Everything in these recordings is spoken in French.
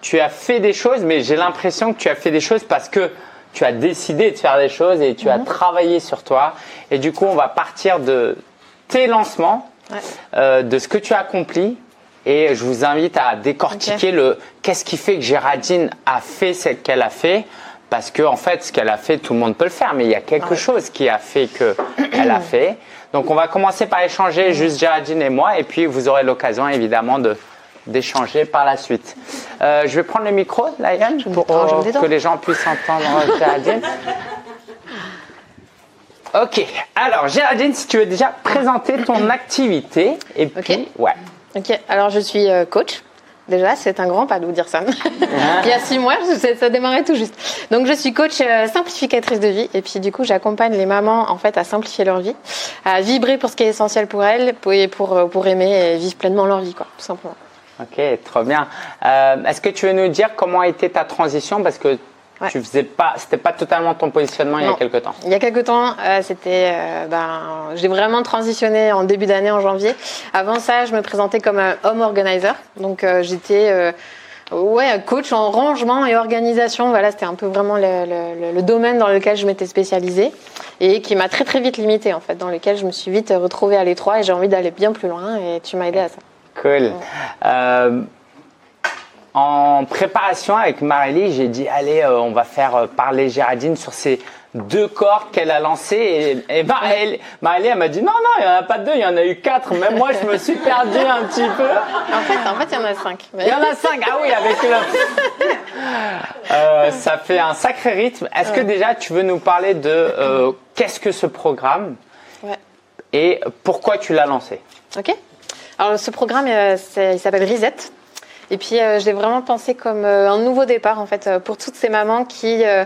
tu as fait des choses, mais j'ai l'impression que tu as fait des choses parce que tu as décidé de faire des choses et tu as travaillé sur toi. Et du coup, on va partir de tes lancements, euh, de ce que tu as accompli. Et je vous invite à décortiquer le qu'est-ce qui fait que Géraldine a fait ce qu'elle a fait. Parce que en fait, ce qu'elle a fait, tout le monde peut le faire, mais il y a quelque chose qui a fait que elle a fait. Donc, on va commencer par échanger juste Géraldine et moi, et puis vous aurez l'occasion évidemment de d'échanger par la suite. Euh, je vais prendre le micro, Laïane, pour que les gens puissent entendre Géraldine. Ok, alors Géraldine, si tu veux déjà présenter ton activité, et puis, ouais. Ok, alors je suis euh, coach. Déjà, c'est un grand pas de vous dire ça. Il y a six mois, ça démarrait tout juste. Donc, je suis coach euh, simplificatrice de vie. Et puis, du coup, j'accompagne les mamans, en fait, à simplifier leur vie, à vibrer pour ce qui est essentiel pour elles, pour, pour, pour aimer et vivre pleinement leur vie, quoi, tout simplement. Ok, trop bien. Euh, Est-ce que tu veux nous dire comment a été ta transition? Parce que tu faisais pas, c'était pas totalement ton positionnement il y a quelques temps. Il y a quelques temps, euh, c'était, euh, ben, j'ai vraiment transitionné en début d'année, en janvier. Avant ça, je me présentais comme un home organizer. Donc, euh, j'étais ouais, coach en rangement et organisation. Voilà, c'était un peu vraiment le, le, le, domaine dans lequel je m'étais spécialisée et qui m'a très très vite limité en fait, dans lequel je me suis vite retrouvée à l'étroit et j'ai envie d'aller bien plus loin et tu m'as aidé à ça. Cool. Euh, en préparation avec Marélie, j'ai dit allez, euh, on va faire euh, parler Géraldine sur ces deux cordes qu'elle a lancées. Et, et Marélie, elle m'a dit non, non, il n'y en a pas deux, il y en a eu quatre. Même moi, je me suis perdu un petit peu. En fait, en fait, il y en a cinq. Il y en a cinq, ah oui, avec le. euh, ça fait un sacré rythme. Est-ce que déjà, tu veux nous parler de qu'est-ce que ce programme ouais. et pourquoi tu l'as lancé? Ok. Alors, ce programme, il s'appelle Reset. Et puis, euh, je l'ai vraiment pensé comme euh, un nouveau départ, en fait, pour toutes ces mamans qui euh,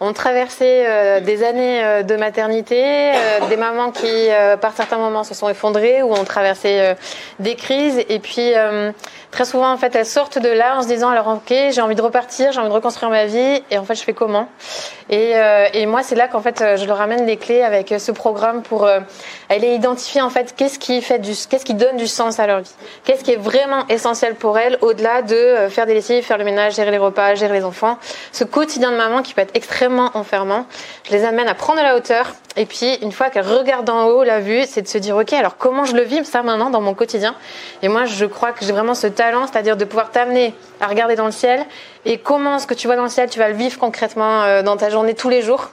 ont traversé des années de maternité, des mamans qui, par certains moments, se sont effondrées ou ont traversé des crises. Et puis, très souvent, en fait, elles sortent de là en se disant, alors, ok, j'ai envie de repartir, j'ai envie de reconstruire ma vie, et en fait, je fais comment? Et, et, moi, c'est là qu'en fait, je leur ramène les clés avec ce programme pour aller identifier, en fait, qu'est-ce qui fait du, qu'est-ce qui donne du sens à leur vie, qu'est-ce qui est vraiment essentiel pour elles, au-delà de euh, faire des lessives, faire le ménage, gérer les repas, gérer les enfants. Ce quotidien de maman qui peut être extrêmement enfermant, je les amène à prendre de la hauteur. Et puis, une fois qu'elles regardent en haut la vue, c'est de se dire, OK, alors comment je le vis ça maintenant dans mon quotidien? Et moi, je crois que j'ai vraiment ce talent, c'est-à-dire de pouvoir t'amener à regarder dans le ciel. Et comment ce que tu vois dans le ciel, tu vas le vivre concrètement euh, dans ta journée tous les jours?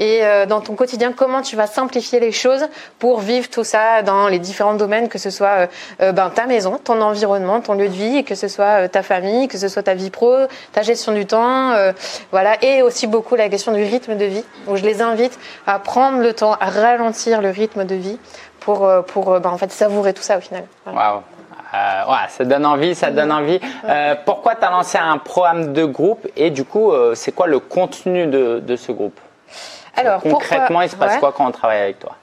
Et euh, dans ton quotidien, comment tu vas simplifier les choses pour vivre tout ça dans les différents domaines, que ce soit ben, ta maison, ton environnement, ton lieu de vie, que ce soit euh, ta famille, que ce soit ta vie pro, ta gestion du temps, euh, voilà, et aussi beaucoup la question du rythme de vie, où je les invite à prendre le temps, à ralentir le rythme de vie pour, euh, pour bah, en fait savourer tout ça au final. Waouh. ça donne envie, ça donne envie. pourquoi tu as lancé un programme de groupe et du coup, c'est quoi le contenu de, de ce groupe? Alors, concrètement, il se passe quoi quand on travaille avec toi?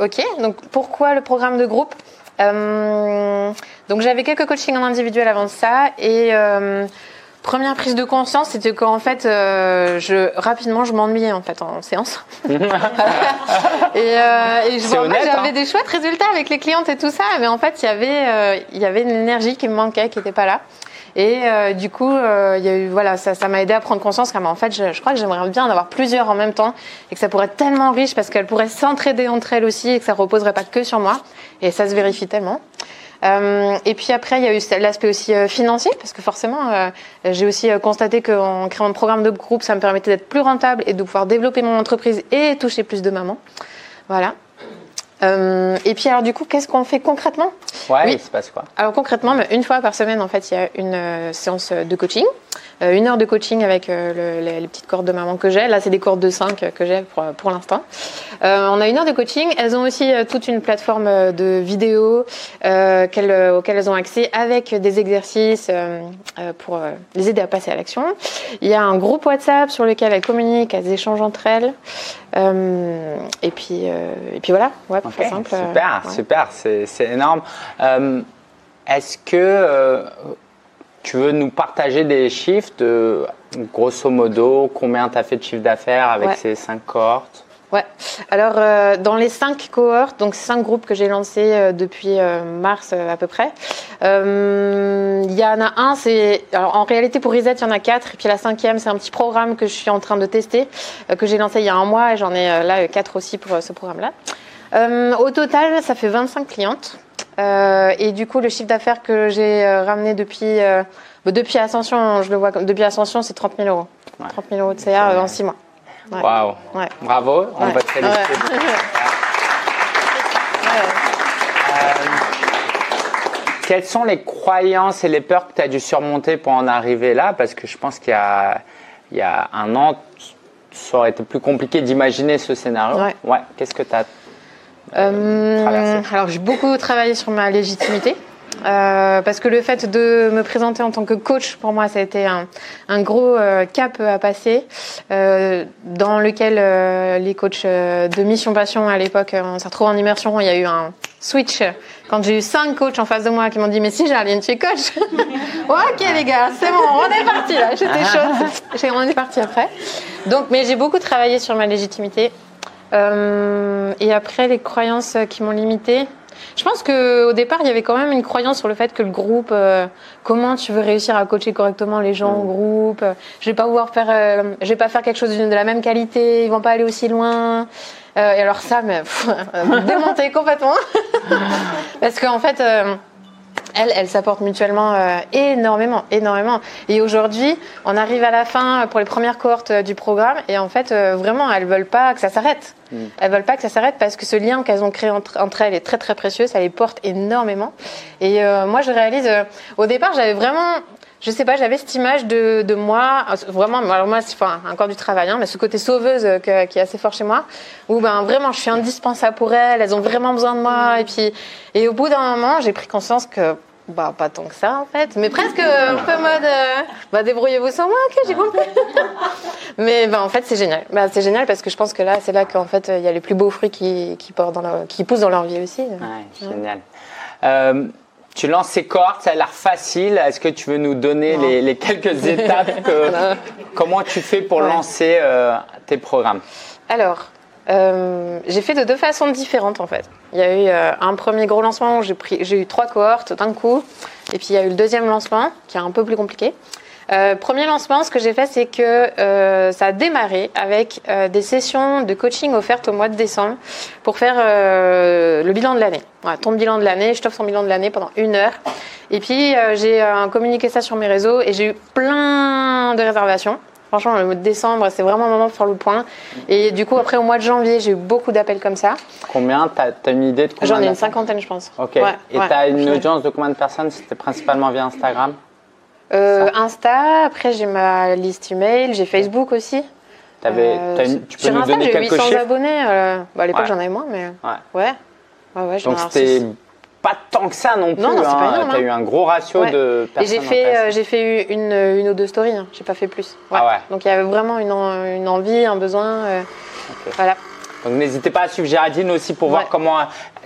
Ok, donc pourquoi le programme de groupe? Euh, donc j'avais quelques coachings en individuel avant ça et euh, première prise de conscience c'était qu'en fait euh, je rapidement je m'ennuyais en fait en séance et, euh, et je vois j'avais hein. des chouettes résultats avec les clientes et tout ça mais en fait il y avait euh, il y avait une énergie qui me manquait qui n'était pas là et du coup, il y a eu, voilà, ça, ça m'a aidé à prendre conscience qu'en fait, je, je, crois que j'aimerais bien en avoir plusieurs en même temps et que ça pourrait être tellement riche parce qu'elles pourraient s'entraider entre elles aussi et que ça reposerait pas que sur moi. Et ça se vérifie tellement. Euh, et puis après, il y a eu l'aspect aussi euh, financier, parce que forcément, euh, j'ai aussi constaté qu'en créant un programme de groupe, ça me permettait d'être plus rentable et de pouvoir développer mon entreprise et toucher plus de mamans. Voilà. Euh, et puis alors du coup, qu'est-ce qu'on fait concrètement? Ouais, oui. il se passe quoi? Alors concrètement, une fois par semaine, en fait, il y a une euh, séance de coaching. Euh, une heure de coaching avec le, les, petites cordes de maman que j'ai. Là, c'est des cordes de 5 que j'ai pour, pour l'instant. On a une heure de coaching. Elles ont aussi toute une plateforme de vidéos auxquelles elles ont accès avec des exercices pour les aider à passer à l'action. Il y a un groupe WhatsApp sur lequel elles communiquent, elles échangent entre elles. et, puis, et puis voilà, ouais, okay, simple. Super, ouais. super, c'est énorme. Est-ce que tu veux nous partager des chiffres de grosso modo combien tu as fait de chiffre d'affaires avec ouais. ces cinq cohortes? Ouais. Alors, euh, dans les cinq cohortes, donc cinq groupes que j'ai lancés euh, depuis euh, mars à peu près, il y en a un, c'est. en réalité, pour Reset, il y en a quatre. Et puis la cinquième, c'est un petit programme que je suis en train de tester, que j'ai lancé il y a un mois et j'en ai là quatre aussi pour ce programme-là. Au total, ça fait 25 clientes. et du coup, le chiffre d'affaires que j'ai ramené depuis, depuis Ascension, je le vois. Depuis Ascension, c'est 30 000 euros. 30 000 euros de CA en six mois. Waouh. Bravo. On va te féliciter. Euh, quelles sont les croyances et les peurs que tu as dû surmonter pour en arriver là? Parce que je pense qu'il y y a un an, ça aurait été plus compliqué d'imaginer ce scénario. Ouais. Qu'est-ce que tu as euh, Alors, j'ai beaucoup travaillé sur ma légitimité. Euh, parce que le fait de me présenter en tant que coach, pour moi, ça a été un, un gros euh, cap à passer, euh, dans lequel les coachs de Mission Passion à l'époque, on s'est retrouvés en immersion. Il y a eu un switch quand j'ai eu cinq coachs en face de moi qui m'ont dit mais si Jarline tu es coach. Ok les gars c'est bon on est parti là. J'étais chaude. On est parti après. Donc mais j'ai beaucoup travaillé sur ma légitimité et après les croyances qui m'ont limité je pense qu'au départ, il y avait quand même une croyance sur le fait que le groupe, euh, comment tu veux réussir à coacher correctement les gens au mm. groupe Je vais pas pouvoir faire, euh, je vais pas faire quelque chose de la même qualité, ils vont pas aller aussi loin. Euh, et alors ça, mais démonté complètement, parce qu'en fait elles, elles s'apportent mutuellement euh, énormément, énormément. Et aujourd'hui, on arrive à la fin pour les premières cohortes euh, du programme et en fait, euh, vraiment, elles veulent pas que ça s'arrête. Mm. Elles veulent pas que ça s'arrête parce que ce lien qu'elles ont créé entre, entre, elles est très très précieux, ça les porte énormément. Et moi, je réalise, au départ, j'avais vraiment je sais pas, j'avais cette image de, de, moi, vraiment, alors moi, c'est enfin, encore du travail, hein, mais ce côté sauveuse qui est assez fort chez moi, où ben vraiment, je suis indispensable pour elles, elles ont vraiment besoin de moi, et puis, et au bout d'un moment, j'ai pris conscience que bah, pas tant que ça en fait, mais presque un peu mode euh, bah, débrouillez-vous sans moi, ok, j'ai compris. mais bah, en fait, c'est génial. Bah, c'est génial parce que je pense que là, c'est là qu'en fait, il y a les plus beaux fruits qui, qui, portent dans qui poussent dans leur vie aussi. Ouais, génial. Euh, tu lances ces cohortes, ça a l'air facile. Est-ce que tu veux nous donner les, les, quelques étapes Comment tu fais pour lancer euh, tes programmes? Alors, euh, j'ai fait de deux façons différentes en fait. Il y a eu euh, un premier gros lancement où j'ai eu trois cohortes d'un coup, et puis il y a eu le deuxième lancement qui est un peu plus compliqué. Euh, premier lancement, ce que j'ai fait, c'est que euh, ça a démarré avec euh, des sessions de coaching offertes au mois de décembre pour faire le bilan de l'année. Voilà, ton bilan de l'année, je t'offre ton bilan de l'année pendant une heure. Et puis j'ai communiqué ça sur mes réseaux et j'ai eu plein de réservations. Franchement, le mois de décembre, c'est vraiment un moment pour faire le point. Et du coup, après, au mois de janvier, j'ai eu beaucoup d'appels comme ça. Combien? T'as as une idée de combien J'en ai une cinquantaine, je pense. Ok. et tu as une audience de combien de personnes? C'était principalement via Instagram? Euh, Insta, après j'ai ma liste email, j'ai Facebook aussi. Avais, euh, une, tu peux sur nous Insta, donner quelques 800 abonnés. Euh, bah, à l'époque, j'en avais moins, mais ouais. Ouais, ouais, Donc c'était pas tant que ça non plus. Non, non hein. Tu as eu un gros ratio de personnes. Et j'ai fait, j'ai fait une, une ou deux stories, hein. j'ai pas fait plus. Ah ouais. Donc il y avait vraiment une, une envie, un besoin. Voilà. Donc n'hésitez pas à suivre Géraldine aussi pour voir comment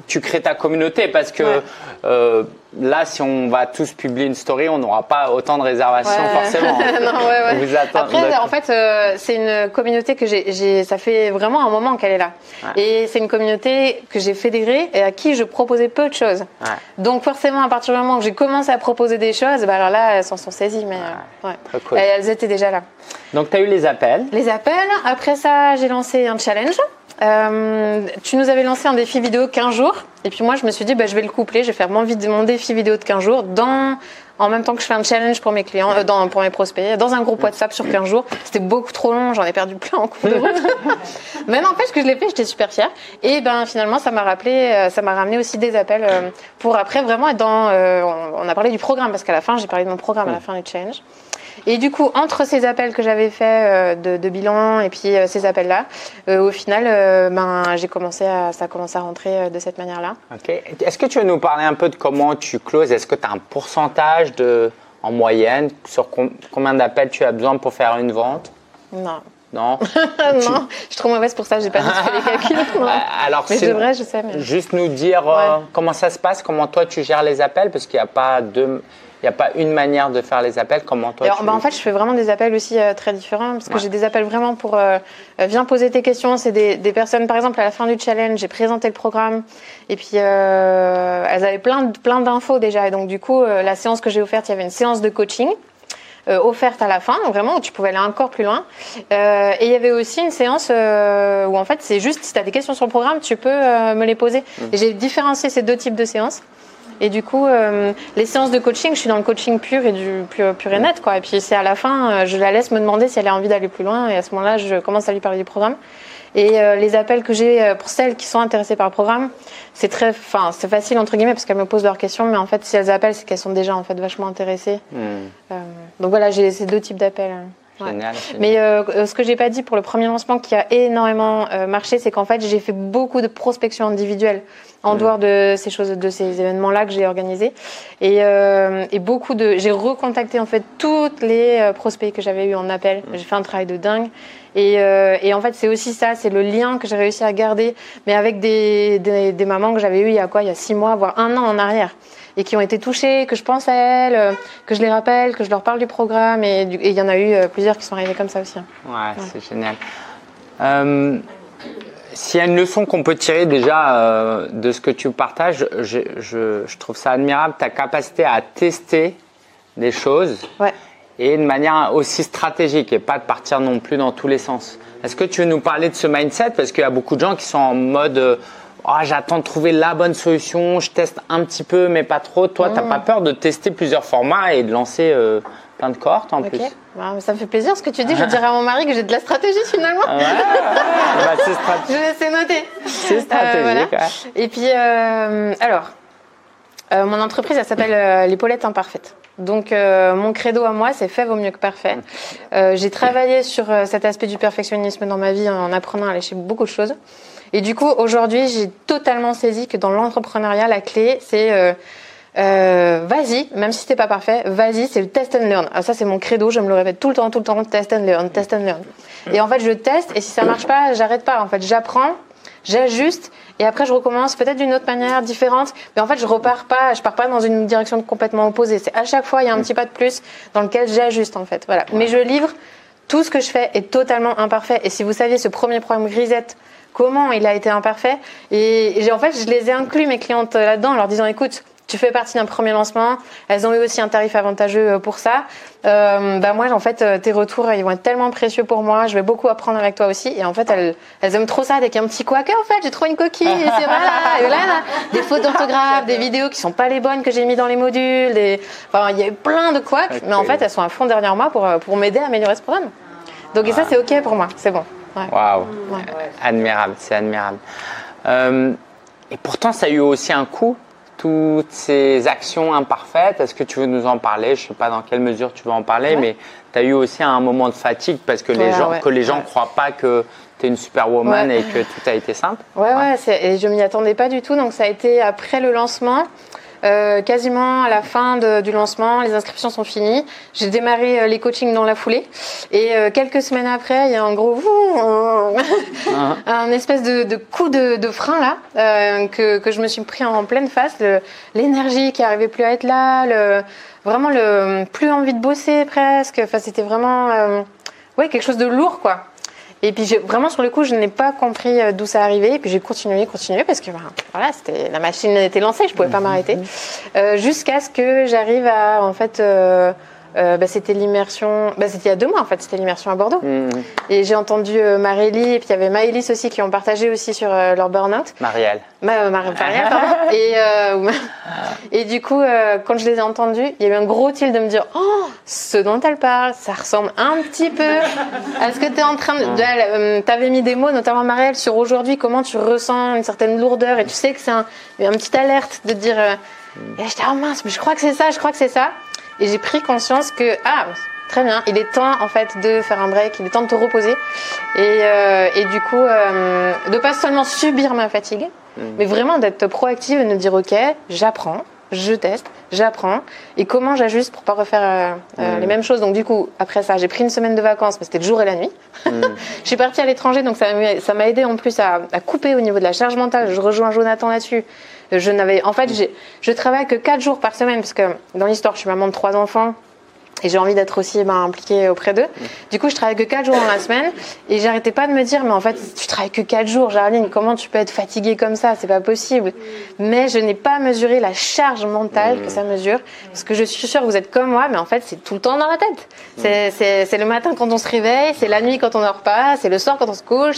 tu crées ta communauté parce que euh, là, si on va tous publier une story, on n'aura pas autant de réservations forcément. non, Vous Après, en fait, euh, c'est une communauté que j'ai, ça fait vraiment un moment qu'elle est là. Et c'est une communauté que j'ai fédérée et à qui je proposais peu de choses. Donc forcément, à partir du moment où j'ai commencé à proposer des choses, bah alors là, elles s'en sont saisies. Mais euh, elles étaient déjà là. Donc tu as eu les appels. Les appels. Après ça, j'ai lancé un challenge. Euh, tu nous avais lancé un défi vidéo 15 jours. Et puis moi, je me suis dit, bah, je vais le coupler. Je vais faire mon, mon, défi vidéo de 15 jours dans, en même temps que je fais un challenge pour mes clients, euh, dans, pour mes prospects, dans un groupe WhatsApp sur 15 jours. C'était beaucoup trop long. J'en ai perdu plein en cours de route. Mais n'empêche que je l'ai fait. J'étais super fière. Et ben finalement, ça m'a rappelé, euh, ça m'a ramené aussi des appels pour après vraiment être dans. on a parlé du programme parce qu'à la fin, j'ai parlé de mon programme à la fin du challenge. Et du coup, entre ces appels que j'avais fait euh, de, bilan et puis euh, ces appels-là, euh, au final, ben, j'ai commencé à, ça a commencé à rentrer de cette manière-là. Ok. Est-ce que tu veux nous parler un peu de comment tu closes? Est-ce que tu as un pourcentage de, en moyenne sur combien d'appels tu as besoin pour faire une vente? Non. Non Non, je suis trop mauvaise pour ça, j'ai pas fait les calculs. Alors, mais c'est vrai, je sais. Juste nous dire euh, comment ça se passe, comment toi tu gères les appels, parce qu'il n'y a pas de il n'y a pas une manière de faire les appels. Comment toi Alors, bah, En fait, je fais vraiment des appels aussi euh, très différents parce que j'ai des appels vraiment pour euh, euh, viens poser tes questions. C'est des, des, personnes, par exemple, à la fin du challenge, j'ai présenté le programme et puis euh, elles avaient plein, plein d'infos déjà. Et donc, du coup, la séance que j'ai offerte, il y avait une séance de coaching. Offerte à la fin, vraiment, où tu pouvais aller encore plus loin. et il y avait aussi une séance où, en fait, c'est juste, si tu as des questions sur le programme, tu peux me les poser. Mmh. Et j'ai différencié ces deux types de séances. Et du coup, euh, les séances de coaching, je suis dans le coaching pur et du pur, pur et net, quoi. Et puis c'est à la fin, euh, je la laisse me demander si elle a envie d'aller plus loin, et à ce moment-là, je commence à lui parler du programme. Et euh, les appels que j'ai pour celles qui sont intéressées par le programme, c'est très, enfin, c'est facile entre guillemets parce qu'elles me posent leurs questions, mais en fait, si elles appellent, c'est qu'elles sont déjà en fait vachement intéressées. Hmm. donc voilà, j'ai ces deux types d'appels. Génial, Mais ce que j'ai pas dit pour le premier lancement qui a énormément marché, c'est qu'en fait j'ai fait beaucoup de prospection individuelle en mm. dehors de ces choses, de ces événements-là que j'ai organisés. Et, euh, et, beaucoup de, j'ai recontacté en fait toutes les euh, prospects que j'avais eu en appel. Mm. J'ai fait un travail de dingue. Et, euh, et en fait, c'est aussi ça, c'est le lien que j'ai réussi à garder, mais avec des, des, des mamans que j'avais eu il y a quoi, il y a six mois, voire un an en arrière et qui ont été touchées, que je pense à elles, euh, que je les rappelle, que je leur parle du programme. Et il y en a eu euh, plusieurs qui sont arrivés comme ça aussi. Ouais, c'est génial. Euh, s'il y a une leçon qu'on peut tirer déjà euh, de ce que tu partages, je, je, trouve ça admirable, ta capacité à tester des choses et de manière aussi stratégique et pas de partir non plus dans tous les sens. Est-ce que tu veux nous parler de ce mindset? Parce qu'il y a beaucoup de gens qui sont en mode euh, oh, j'attends de trouver la bonne solution, je teste un petit peu mais pas trop. Toi, tu n'as mmh. pas peur de tester plusieurs formats et de lancer euh, plein de cohortes en plus? Bah, ça me fait plaisir ce que tu dis. Je dirais à mon mari que j'ai de la stratégie finalement. Ouais, bah, c'est stratégique. Je laisse noter. C'est stratégique. Euh, Et puis, euh, alors, euh, mon entreprise, elle s'appelle l'épaulette imparfaite. Donc, mon credo à moi, c'est fait vaut mieux que parfait. j'ai travaillé sur cet aspect du perfectionnisme dans ma vie en apprenant à lâcher beaucoup de choses. Et du coup, aujourd'hui, j'ai totalement saisi que dans l'entrepreneuriat, la clé, c'est euh, vas-y, même si c'était pas parfait, vas-y, c'est le test and learn. Ah, ça, c'est mon credo, je me le répète tout le temps, tout le temps, test and learn, test and learn. Et en fait, je teste, et si ça marche pas, j'arrête pas. En fait, j'apprends, j'ajuste, et après, je recommence peut-être d'une autre manière, différente. Mais en fait, je repars pas, je pars pas dans une direction complètement opposée. C'est à chaque fois, il y a un petit pas de plus dans lequel j'ajuste, en fait. Voilà. Mais je livre, tout ce que je fais est totalement imparfait. Et si vous saviez ce premier programme Grisette, comment il a été imparfait, et, et en fait, je les ai inclus, mes clientes, là-dedans, en leur disant, écoute, tu fais partie d'un premier lancement. Elles ont eu aussi un tarif avantageux euh, pour ça. Euh, bah moi, en fait, euh, tes retours, ils vont être tellement précieux pour moi. Je vais beaucoup apprendre avec toi aussi. Et en fait, elles, elles aiment trop ça. Dès qu'il y a un petit couac, en fait, j'ai trouvé une coquille. Et c'est voilà. Et là, des fautes d'orthographe, des vidéos qui sont pas les bonnes que j'ai mis dans les modules. Des... Enfin, il y a eu plein de couacs. Mais en fait, elles sont à fond derrière moi pour, pour m'aider à améliorer ce programme. Donc, et ça, c'est OK pour moi. C'est bon. Waouh. Admirable. C'est admirable. et pourtant, ça a eu aussi un coût toutes ces actions imparfaites, est-ce que tu veux nous en parler? Je ne sais pas dans quelle mesure tu veux en parler, mais tu as eu aussi un moment de fatigue parce que les gens que les gens croient pas que tu es une superwoman et que tout a été simple. Ouais, ouais, et je m'y attendais pas du tout. Donc ça a été après le lancement. Euh, quasiment à la fin de, du lancement, les inscriptions sont finies. J'ai démarré euh, les coachings dans la foulée. Et euh, quelques semaines après, il y a un gros uh-huh. un espèce de, de coup de, de, frein là euh, que, que je me suis pris en pleine face. L'énergie qui arrivait plus à être là, le, vraiment le plus envie de bosser presque. Enfin, c'était vraiment ouais quelque chose de lourd quoi. Et puis vraiment sur le coup, je n'ai pas compris euh, d'où ça arrivait. Et puis j'ai continué, continué parce que ben, voilà, c'était la machine était lancée, je pouvais pas mhm. m'arrêter euh, jusqu'à ce que j'arrive à en fait. Euh, euh, bah, c'était l'immersion, bah, c'était il y a deux mois en fait, c'était l'immersion à Bordeaux. Mmh. Et j'ai entendu euh, Marélie et puis il y avait Maëlys aussi qui ont partagé aussi sur euh, leur burn-out. Marielle. Ma, Marielle, pardon. et, et du coup, quand je les ai entendus, il y a eu un gros tilt de me dire Oh, ce dont elle parle, ça ressemble un petit peu à ce que tu es en train de. tu avais mis des mots, notamment Marielle, sur aujourd'hui, comment tu ressens une certaine lourdeur et tu sais que c'est un, une petite alerte de dire. Et j'étais, oh mince, mais je crois que c'est ça, je crois que c'est ça. Et j'ai pris conscience que, ah, très bien, il est temps en fait de faire un break, il est temps de te reposer. Et, euh, et du coup, euh, de pas seulement subir ma fatigue, mm. mais vraiment d'être proactive et de me dire, ok, j'apprends, je teste, j'apprends et comment j'ajuste pour pas refaire euh, les mêmes choses. Donc du coup, après ça, j'ai pris une semaine de vacances, mais c'était le jour et la nuit. je suis partie à l'étranger, donc ça m'a aidé en plus à, à, couper au niveau de la charge mentale. Je rejoins Jonathan là-dessus. Je n'avais, en fait, je travaille que 4 jours par semaine parce que dans l'histoire, je suis maman de trois enfants. Et j'ai envie d'être aussi ben, impliquée auprès d'eux. Du coup, je travaille que 4 jours dans la semaine. Et j'arrêtais pas de me dire, mais en fait, tu travailles que 4 jours, Jarline, comment tu peux être fatiguée comme ça? C'est pas possible. Mais je n'ai pas mesuré la charge mentale que ça mesure. Parce que je suis sûre que vous êtes comme moi, mais en fait, c'est tout le temps dans la tête. C'est le matin quand on se réveille, c'est la nuit quand on dort pas, c'est le soir quand on se couche.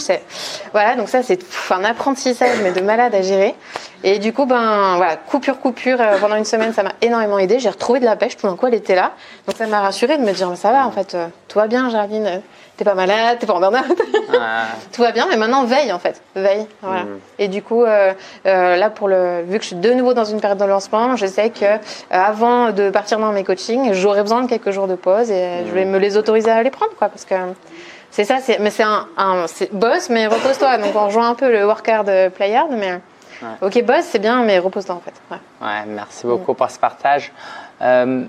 Voilà, donc ça, c'est un apprentissage, mais de malade à gérer. Et du coup, ben voilà, coupure, coupure. Euh, pendant une semaine, ça m'a énormément aidé. J'ai retrouvé de la pêche. Tout d'un coup, elle était là. Donc ça rassurée de me dire, ça va, en fait, euh, tout va bien, Jardine. Euh, t'es pas malade, t'es pas en burn-out. tout va bien, mais maintenant, veille, en fait. Veille. Voilà. Mm. Et du coup, là, pour le, vu que je suis de nouveau dans une période de lancement, je sais que avant de partir dans mes coachings, j'aurai besoin de quelques jours de pause et je vais mm. me les autoriser à les prendre, quoi, parce que c'est ça, mais c'est un, un boss, mais repose-toi. Donc on rejoint un peu le work hard, play hard, mais Ok, boss, c'est bien, mais repose-toi en fait. Ouais. merci beaucoup pour ce partage. Euh,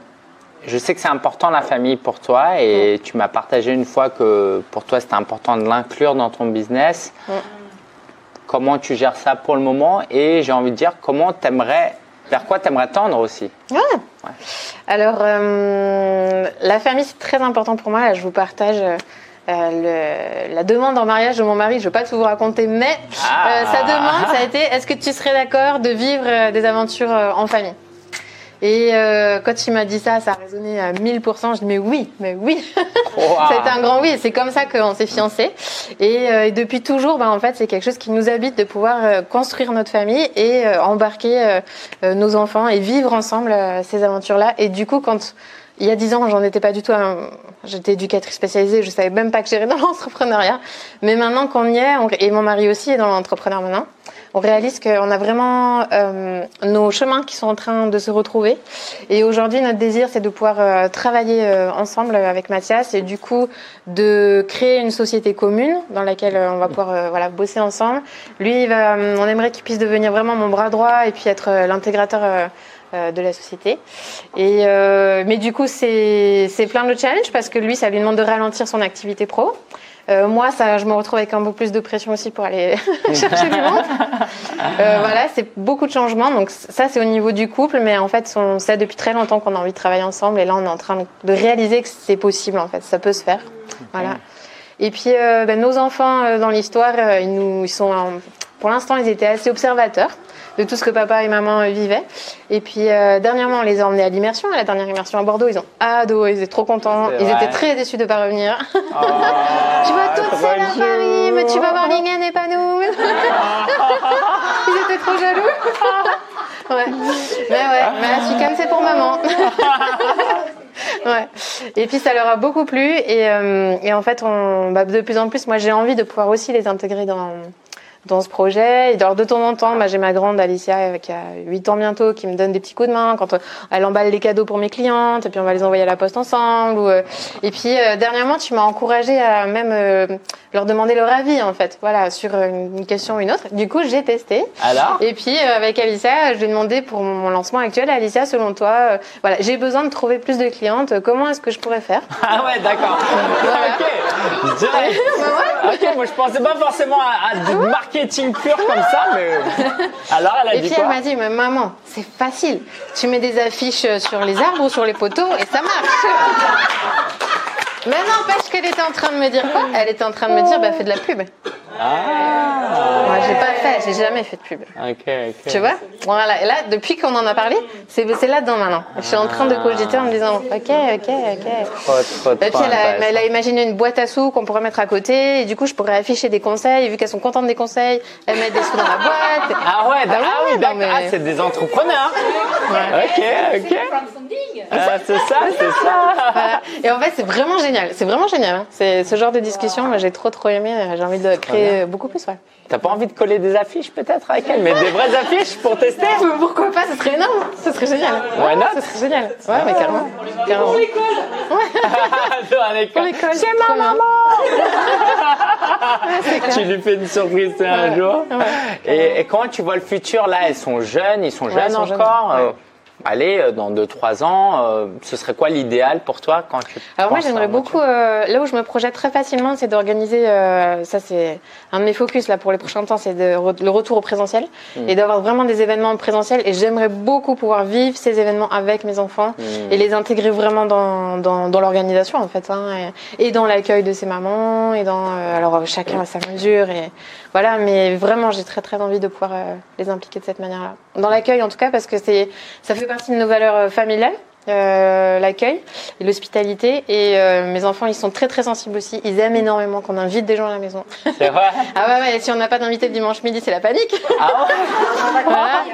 je sais que c'est important la famille pour toi et tu m'as partagé une fois que pour toi c'était important de l'inclure dans ton business. Comment tu gères ça pour le moment? Et j'ai envie de dire comment t'aimerais vers quoi tu aimerais tendre aussi? Ouais. Alors, euh, la famille, c'est très important pour moi. Là, je vous partage euh, la demande en mariage de mon mari, je ne veux pas tout vous raconter, mais ah. euh, sa demande, ça a été est-ce que tu serais d'accord de vivre des aventures en famille? Et quand il m'a dit ça, ça a résonné à 1000%. Je dis mais oui, mais oui. c'est un grand oui. C'est comme ça qu'on s'est fiancés. Et, depuis toujours, ben, en fait, c'est quelque chose qui nous habite de pouvoir construire notre famille et embarquer nos enfants et vivre ensemble ces aventures-là. Et du coup, quand il y a dix ans, j'en étais pas du tout. J'étais éducatrice spécialisée, je savais même pas que j'irais dans l'entrepreneuriat. Mais maintenant qu'on y est, et mon mari aussi est dans l'entrepreneuriat maintenant, on réalise qu'on a vraiment euh, nos chemins qui sont en train de se retrouver. Et aujourd'hui, notre désir, c'est de pouvoir euh, travailler euh, ensemble avec Mathias et du coup de créer une société commune dans laquelle on va pouvoir voilà bosser ensemble. Lui, va, on aimerait qu'il puisse devenir vraiment mon bras droit et puis être l'intégrateur euh, de la société. Et, euh, mais du coup, c'est plein de challenges parce que lui, ça lui demande de ralentir son activité pro. Euh, moi, ça, je me retrouve avec un peu plus de pression aussi pour aller chercher du monde. voilà, c'est beaucoup de changements. Donc ça, c'est au niveau du couple, mais en fait, on sait depuis très longtemps qu'on a envie de travailler ensemble, et là, on est en train de réaliser que c'est possible. En fait, ça peut se faire. Voilà. Et puis, ben, nos enfants dans l'histoire, ils nous, ils sont, pour l'instant, ils étaient assez observateurs de tout ce que papa et maman vivaient. Et puis euh, dernièrement, on les a emmenés à l'immersion, à la dernière immersion à Bordeaux. Ils ont adoré, ils étaient trop contents. Ils étaient très déçus de ne pas revenir. Oh, tu vois toutes celles à Paris, mais tu vas voir Lingen et pas nous. ils étaient trop jaloux. ouais. Mais ouais, mais chicken c'est pour maman. ouais. Et puis ça leur a beaucoup plu et, euh, et en fait, on, bah, de plus en plus, moi j'ai envie de pouvoir aussi les intégrer dans dans ce projet. Et de temps en temps, bah, j'ai ma grande Alicia qui a 8 ans bientôt qui me donne des petits coups de main quand euh, elle emballe les cadeaux pour mes clientes et puis on va les envoyer à la poste ensemble. Ou, euh, et puis euh, dernièrement, tu m'as encouragé à même leur demander leur avis en fait, voilà, sur une question ou une autre. Du coup, j'ai testé. Alors? Et puis avec Alicia, je lui ai demandé pour mon lancement actuel, Alicia, selon toi, voilà, j'ai besoin de trouver plus de clientes. Comment est-ce que je pourrais faire? Ah ouais, d'accord. Ok. ok, moi je pensais pas forcément à, à marquer marketing pur comme ça, mais. Alors, elle a et dit puis elle m'a dit, mais maman, c'est facile. Tu mets des affiches sur les arbres ou sur les poteaux et ça marche. Mais n'empêche qu'elle était en train de me dire quoi Elle était en train de me dire, bah fais de la pub. Ah. Moi, j'ai pas fait, j'ai jamais fait de pub. Ok, ok. Tu vois Voilà. Et là, depuis qu'on en a parlé, c'est là-dedans maintenant. Je suis en train de cogiter en me disant, ok, ok, ok. et puis elle a, imaginé une boîte à sous qu'on pourrait mettre à côté. Et du coup, je pourrais afficher des conseils. vu qu'elles sont contentes des conseils, elles mettent des sous dans la boîte. Ah ouais, ah, oui, d'accord. Ah, c'est des entrepreneurs. Ok, ok. Ah, c'est ça, c'est ça. Et en fait, c'est vraiment génial. C'est vraiment génial. Hein. C'est ce genre de discussion. J'ai trop, trop aimé. J'ai envie de créer beaucoup plus, ouais. T'as pas envie de coller des affiches peut-être avec elle, mais des vraies affiches pour tester Pourquoi pas Ce serait énorme, ce serait génial. Why not? Ce serait génial. Ouais, mais carrément. carrément. Pour l'école Ouais. Pour l'école. C'est ma maman Tu lui fais une surprise un jour. Et, et, comment tu vois le futur là? Elles sont jeunes, ils sont jeunes encore euh, allez, euh, dans 2-3 ans, euh, ce serait quoi l'idéal pour toi quand tu Alors moi j'aimerais beaucoup, euh, là où je me projette très facilement, c'est d'organiser, ça c'est un de mes focus là pour les prochains temps, c'est le retour au présentiel hmm. et d'avoir vraiment des événements présentiels et j'aimerais beaucoup pouvoir vivre ces événements avec mes enfants hmm. et les intégrer vraiment dans, dans, dans l'organisation en fait hein, et, dans l'accueil de ces mamans et dans, alors chacun à sa mesure et voilà, mais vraiment j'ai très très envie de pouvoir les impliquer de cette manière-là. Dans l'accueil en tout cas parce que c'est ça fait partie de nos valeurs euh, familiales. Euh, l'accueil et l'hospitalité. Et euh, mes enfants, ils sont très très sensibles aussi. Ils aiment énormément qu'on invite des gens à la maison. C'est vrai Ah ouais, ouais, si on n'a pas d'invité le dimanche midi, c'est la panique. Ah ouais voilà.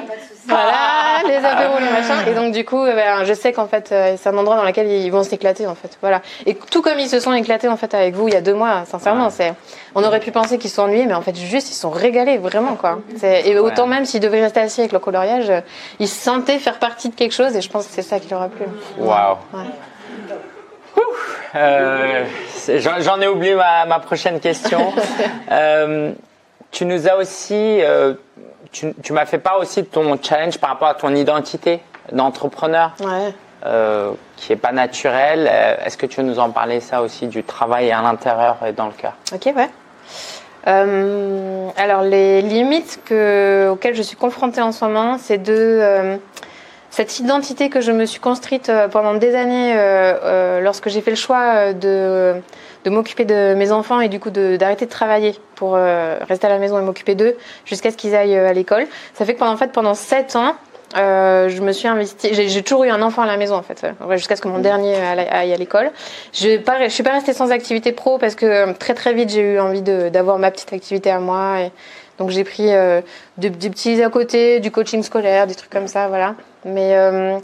Voilà, les apéros, les machins. Et donc, du coup, ben, je sais qu'en fait, c'est un endroit dans lequel ils vont s'éclater, en fait. Voilà. Et tout comme ils se sont éclatés, en fait, avec vous il y a deux mois, sincèrement, c'est, on aurait pu penser qu'ils s'ennuyaient, mais en fait, juste, ils sont régalés, vraiment, quoi. Et autant même s'ils devaient rester assis avec le coloriage, ils se sentaient faire partie de quelque chose, et je pense que c'est ça qui leur a plu. Waouh! Euh, j'en ai oublié ma, prochaine question. Euh, tu nous as aussi, euh, tu, tu m'as fait pas aussi de ton challenge par rapport à ton identité d'entrepreneur, qui est pas naturelle. Est-ce que tu veux nous en parler ça aussi du travail à l'intérieur et dans le cœur? Ok, ouais. alors les limites que, auxquelles je suis confrontée en ce moment, c'est de cette identité que je me suis construite euh, pendant des années euh, euh, lorsque j'ai fait le choix de, de m'occuper de mes enfants et du coup d'arrêter de, travailler pour rester à la maison et m'occuper d'eux jusqu'à ce qu'ils aillent à l'école. Ça fait que pendant, en fait, pendant 7 ans, je me suis investie. J'ai toujours eu un enfant à la maison en fait, jusqu'à ce que mon dernier aille à l'école. Je ne suis pas restée sans activité pro parce que très très vite j'ai eu envie d'avoir ma petite activité à moi. Et, donc j'ai pris des, des, petits à côté, du coaching scolaire, des trucs comme ça, voilà. Mais euh,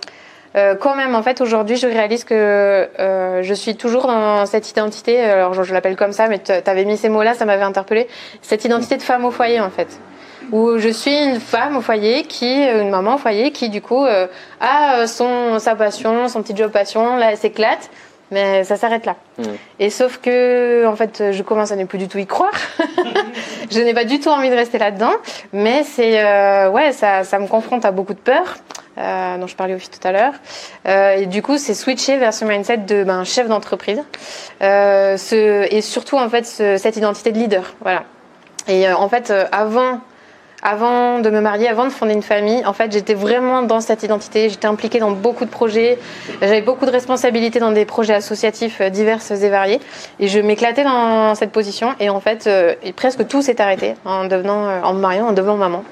euh, quand même, en fait, aujourd'hui, je réalise que euh, je suis toujours dans cette identité. Alors, je, l'appelle comme ça, mais tu avais mis ces mots-là, ça m'avait interpellé. Cette identité de femme au foyer, en fait où je suis une femme au foyer qui, une maman au foyer qui du coup a son sa passion, son petit job passion, là elle s'éclate, mais ça s'arrête là. Mm. Et sauf que en fait, je commence à ne plus du tout y croire. je n'ai pas du tout envie de rester là-dedans, mais c'est ouais, ça, ça me confronte à beaucoup de peur. Euh, dont je parlais aussi tout à l'heure. Euh, et du coup, c'est switcher vers ce mindset de ben, chef d'entreprise euh, et surtout en fait cette identité de leader. Voilà. Et en fait, avant de me marier, avant de fonder une famille, en fait, j'étais vraiment dans cette identité. J'étais impliquée dans beaucoup de projets. J'avais beaucoup de responsabilités dans des projets associatifs divers et variés. Et je m'éclatais dans cette position. Et en fait, presque tout s'est arrêté en devenant, en me mariant, en devenant maman.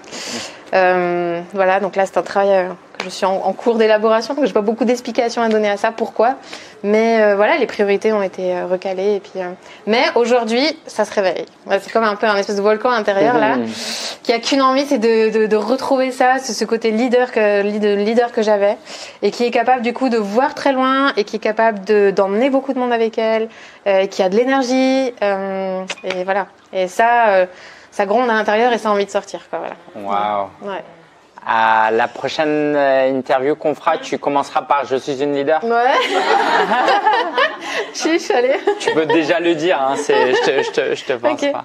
voilà, donc là, c'est un travail je suis en, cours d'élaboration, donc je n'ai pas beaucoup d'explications à donner à ça, pourquoi. Mais euh, voilà, les priorités ont été euh, recalées. Et puis, euh, Mais aujourd'hui, ça se réveille. C'est comme un peu un espèce de volcan intérieur là, mmh. qui a qu'une envie, c'est de, retrouver ça, ce côté leader que, leader que j'avais, et qui est capable du coup de voir très loin, et qui est capable d'emmener beaucoup de monde avec elle, qui a de l'énergie. et voilà. Et ça, ça gronde à l'intérieur et ça a envie de sortir. Quoi, voilà. Ouais à la prochaine euh, interview qu'on fera, tu commenceras par Je suis une leader. Ouais. Chiche, allez. Tu peux déjà le dire, hein, je te, je te, je te pense pas.